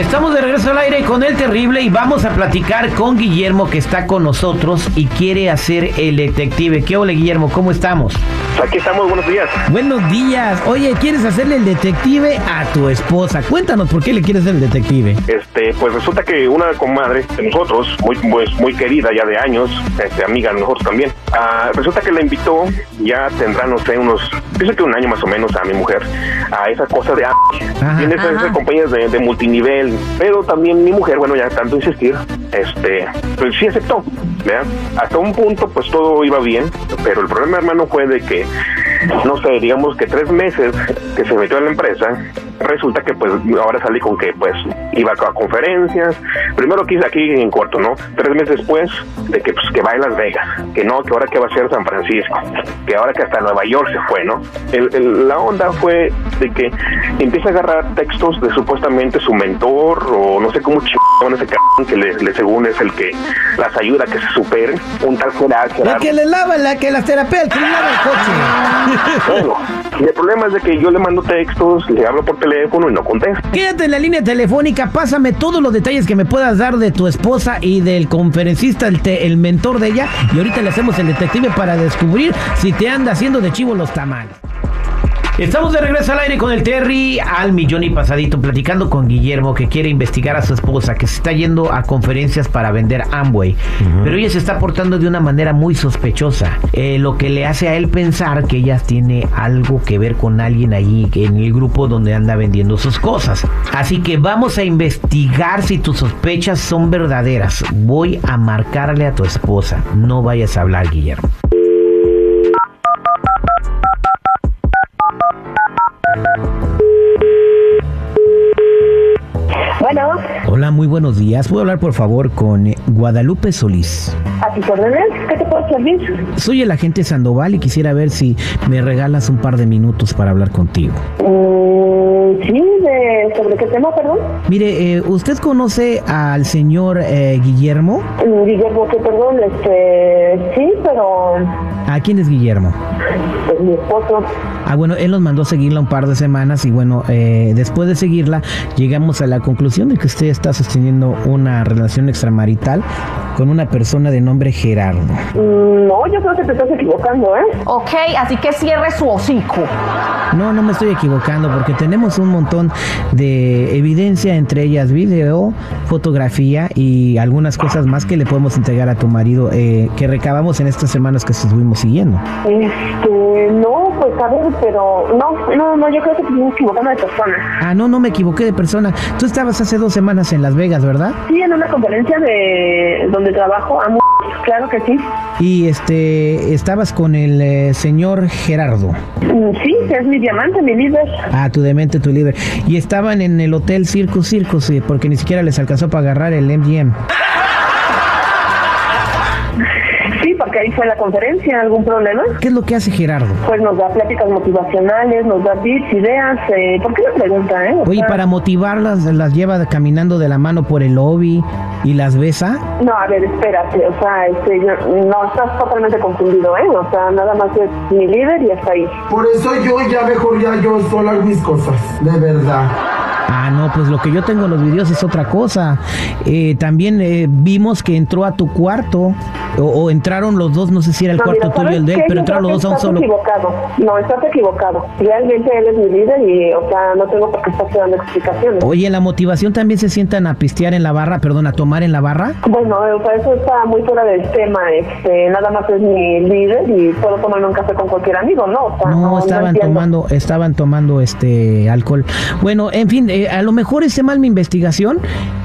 Estamos de regreso al aire con el terrible y vamos a platicar con Guillermo que está con nosotros y quiere hacer el detective. ¿Qué hola Guillermo? ¿Cómo estamos? Aquí estamos, buenos días. Buenos días. Oye, ¿quieres hacerle el detective a tu esposa? Cuéntanos por qué le quieres hacer el detective. Este, pues resulta que una comadre de nosotros, muy, pues, muy querida ya de años, este, amiga de nosotros también, ah, resulta que la invitó, ya tendrá, no sé, unos, pienso que un año más o menos a mi mujer, a esa cosa de tiene esas, esas compañías de, de multinivel, pero también mi mujer, bueno, ya tanto insistir, este, pues sí aceptó, ¿verdad? Hasta un punto, pues todo iba bien, pero el problema, hermano, fue de que no sé, digamos que tres meses que se metió en la empresa, resulta que pues ahora salí con que pues iba a conferencias, primero quise aquí en corto, ¿no? Tres meses después de que pues que va a Las Vegas, que no, que ahora que va a ser San Francisco, que ahora que hasta Nueva York se fue, ¿no? El, la onda fue de que empieza a agarrar textos de supuestamente su mentor o no sé cómo chingón ese cabrón que le, según es el que las ayuda a que se superen, un tal Gerard, La que le lava, la que las terapeutas, que le lava el coche. Bueno, y el problema es de que yo le mando textos, le hablo por teléfono y no contesta. Quédate en la línea telefónica, pásame todos los detalles que me puedas dar de tu esposa y del conferencista, el, te- el mentor de ella, y ahorita le hacemos el detective para descubrir si te anda haciendo de chivo los tamales. Estamos de regreso al aire con el Terry al millón y pasadito, platicando con Guillermo que quiere investigar a su esposa, que se está yendo a conferencias para vender Amway, pero ella se está portando de una manera muy sospechosa, eh, lo que le hace a él pensar que ella tiene algo que ver con alguien allí en el grupo donde anda vendiendo sus cosas. Así que vamos a investigar si tus sospechas son verdaderas. Voy a marcarle a tu esposa. No vayas a hablar, Guillermo. Hola, muy buenos días. ¿Puedo hablar por favor con eh, Guadalupe Solís? a tus órdenes, ¿qué te puedo servir? Soy el agente Sandoval y quisiera ver si me regalas un par de minutos para hablar contigo. Mm, sí, de, ¿sobre qué tema, perdón? Mire, eh, ¿usted conoce al señor eh, Guillermo? Mm, Guillermo, que perdón, este, sí, pero ¿A quién es Guillermo? pues mi esposo. Ah, bueno, él nos mandó a seguirla un par de semanas y bueno, eh, después de seguirla llegamos a la conclusión de que usted está sosteniendo una relación extramarital con una persona de nombre Gerardo. Mm, no, yo creo que te estás equivocando, ¿eh? Ok, así que cierre su hocico. No, no me estoy equivocando porque tenemos un montón de evidencia, entre ellas video, fotografía y algunas cosas más que le podemos entregar a tu marido eh, que recabamos en estas semanas que estuvimos siguiendo. Este, no, pues a ver, pero no, no, no, yo creo que estás equivocando de persona. Ah, no, no me equivoqué de persona. Tú estabas hace dos semanas en Las Vegas, ¿verdad? Sí, en una conferencia de donde trabajo, amo, claro que sí. Y este, estabas con el eh, señor Gerardo. Mm, Sí, es mi diamante, mi líder. Ah, tu demente, tu líder. Y estaban en el hotel Circus Circus eh, porque ni siquiera les alcanzó para agarrar el MGM. Sí, porque ahí fue la conferencia, ¿algún problema? ¿Qué es lo que hace Gerardo? Pues nos da pláticas motivacionales, nos da tips, ideas. Eh, ¿Por qué me pregunta, eh? O Oye, sea, para motivarlas, las lleva caminando de la mano por el lobby y las besa. No, a ver, espérate, o sea, este, yo- no, estás totalmente confundido, ¿eh? O sea, nada más es mi líder y hasta ahí. Por eso yo ya mejor ya yo solo hago mis cosas, de verdad. Ah, no, pues lo que yo tengo en los videos es otra cosa. Eh, también eh, vimos que entró a tu cuarto, o, o entraron los dos, no sé si era el No, cuarto tuyo y ¿sabes el de él, pero entraron los dos a un estás solo. equivocado. No, estás equivocado. Realmente él es mi líder y, o sea, no tengo por qué estar dando explicaciones. Oye, la motivación también se sientan a pistear en la barra, perdón, a tomar en la barra. Bueno, eh, o sea, eso está muy fuera del tema. Este, nada más es mi líder y puedo tomarme un café con cualquier amigo, ¿no? O sea, No, estaban entiendo. tomando, estaban tomando este alcohol. Bueno, en fin, eh, a lo mejor hice mal mi investigación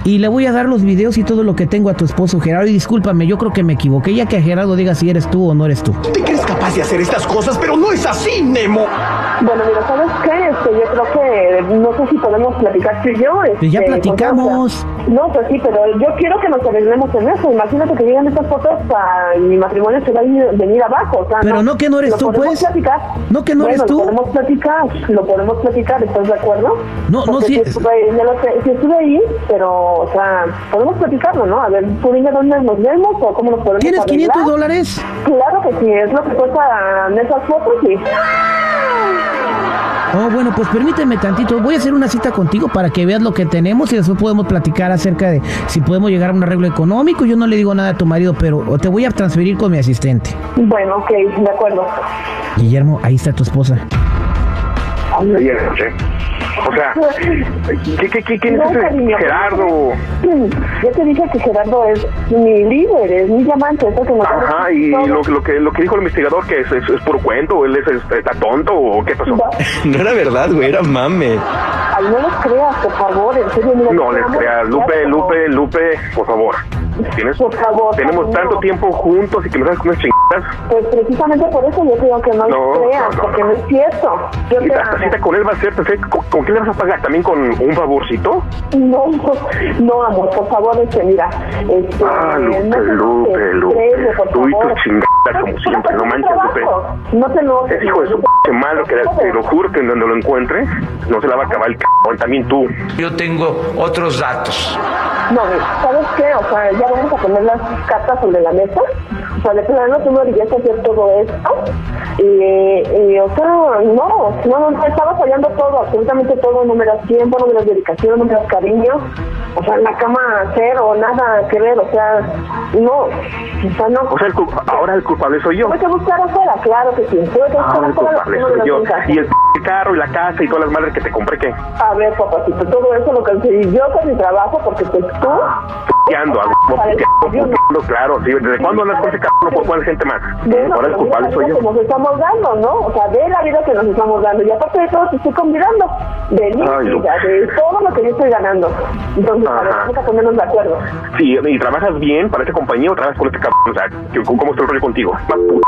y le voy a dar los videos y todo lo que tengo a tu esposo Gerardo. Y discúlpame, yo creo que me equivoqué. Ya que a Gerardo diga si eres tú o no eres tú. Te crees capaz de hacer estas cosas, pero no es así, Nemo. Bueno, mira, ¿sabes qué? Este, yo creo que no sé si podemos platicar tú y yo. Pues ya este, platicamos. No, pues sí, pero yo quiero que nos arreglemos en eso. Imagínate que llegan estas fotos a mi matrimonio se va a ir- venir abajo. O sea, Pero no que no eres tú, podemos pues. Platicar. No que no Bueno, eres tú. Lo podemos platicar, lo podemos platicar, ¿estás de acuerdo? No, no, Porque sí. Si estuve, ya lo sé, sí estuve ahí, pero, o sea, podemos platicarlo, ¿no? A ver, tú dime dónde nos vemos o cómo nos podemos ¿Tienes arreglar. 500 dólares? Claro que sí, es lo que cuestan esas fotos, sí. Oh, bueno, pues permíteme tantito. Voy a hacer una cita contigo para que veas lo que tenemos y después podemos platicar acerca de si podemos llegar a un arreglo económico. Yo no le digo nada a tu marido, pero te voy a transferir con mi asistente. Bueno, ok, de acuerdo. Guillermo, ahí está tu esposa. O sea, ¿qué, qué, qué, quién No, es ese cariño. Gerardo? Yo te dije que Gerardo es mi líder, es mi diamante, eso que nos Ajá, y lo, lo que lo que dijo el investigador, que es, es, es puro cuento, él es, es- está tonto o qué pasó. No era verdad, güey, era mame. Ay, no les creas, por favor, en serio, mira, No les creas, Lupe. Lupe, Lupe, por favor. ¿Tienes? Por favor, Tenemos no. tanto tiempo juntos y que me das con unas chingadas. Pues precisamente por eso yo creo que no, No, creas, no, no, porque no. no es cierto. Yo Y te cita con él va a ser. ¿Con, con qué le vas a pagar? ¿También con un favorcito? No, no, amor, por favor, este, mira, este, Ah, Lupe, no te Lupe, Lupe. por Tú y tus chingadas, como siempre, no pues, manches, Lupe. No te enojes. Es hijo de su p malo, que te lo juro que donde lo encuentre, no se la va a acabar el cabrón. También tú. Yo tengo otros datos. No, ¿sabes qué? O sea, ya vamos a poner las cartas sobre la mesa. O sea, de plano tú me obligaste a hacer todo esto. Y, y, o sea, no, no, no, estaba fallando todo, absolutamente todo. No me das tiempo, no me das dedicación, no me das cariño. O sea, la cama cero, nada que ver, o sea, no. O sea, no. O sea, el culpa- ahora el culpable soy yo. Tuve que buscar afuera, claro que sí. Tuve que buscar Ahora el afuera culpable soy yo. Y el carro y la casa y todas las madres que te compré, ¿qué? A ver, papacito, todo eso lo conseguí yo con mi trabajo porque pues tú... ¿Qué ando? A Sabes, ando, claro, sí. ¿Desde cuándo andas con ese cabrón? ¿Por cuál gente más? Bueno, Ahora el culpable soy yo. que nos estamos dando, ¿no? O sea, ve la vida que nos estamos dando. Y aparte de todo, te estoy convidando. De vida, de todo lo que yo estoy ganando. Entonces, a ver, vamos a ponernos de acuerdo. Sí, y trabajas bien para esa compañía o trabajas con este cabrón. O sea, ¿qué- ¿cómo está el rollo contigo? Más puta.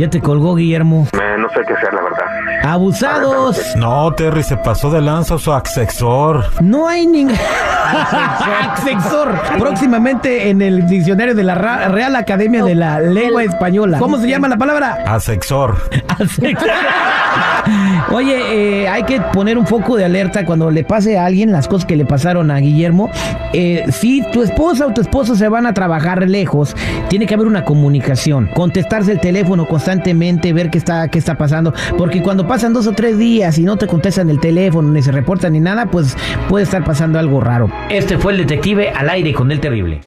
Ya te colgó, Guillermo. Eh, no sé qué hacer, la verdad. ¡Abusados! No, Terry, se pasó de lanza su asesor. No hay ningún... Asexor. Próximamente en el diccionario de la Ra- Real Academia de la Lengua Española. ¿Cómo se llama la palabra? Asexor. Asexor. Oye, eh, hay que poner un foco de alerta cuando le pase a alguien las cosas que le pasaron a Guillermo. Eh, si tu esposa o tu esposo se van a trabajar lejos, tiene que haber una comunicación, contestarse el teléfono constantemente, ver qué está, qué está pasando, porque cuando pasan dos o tres días y no te contestan el teléfono, ni se reportan ni nada, pues puede estar pasando algo raro. Este fue el detective al aire con el terrible.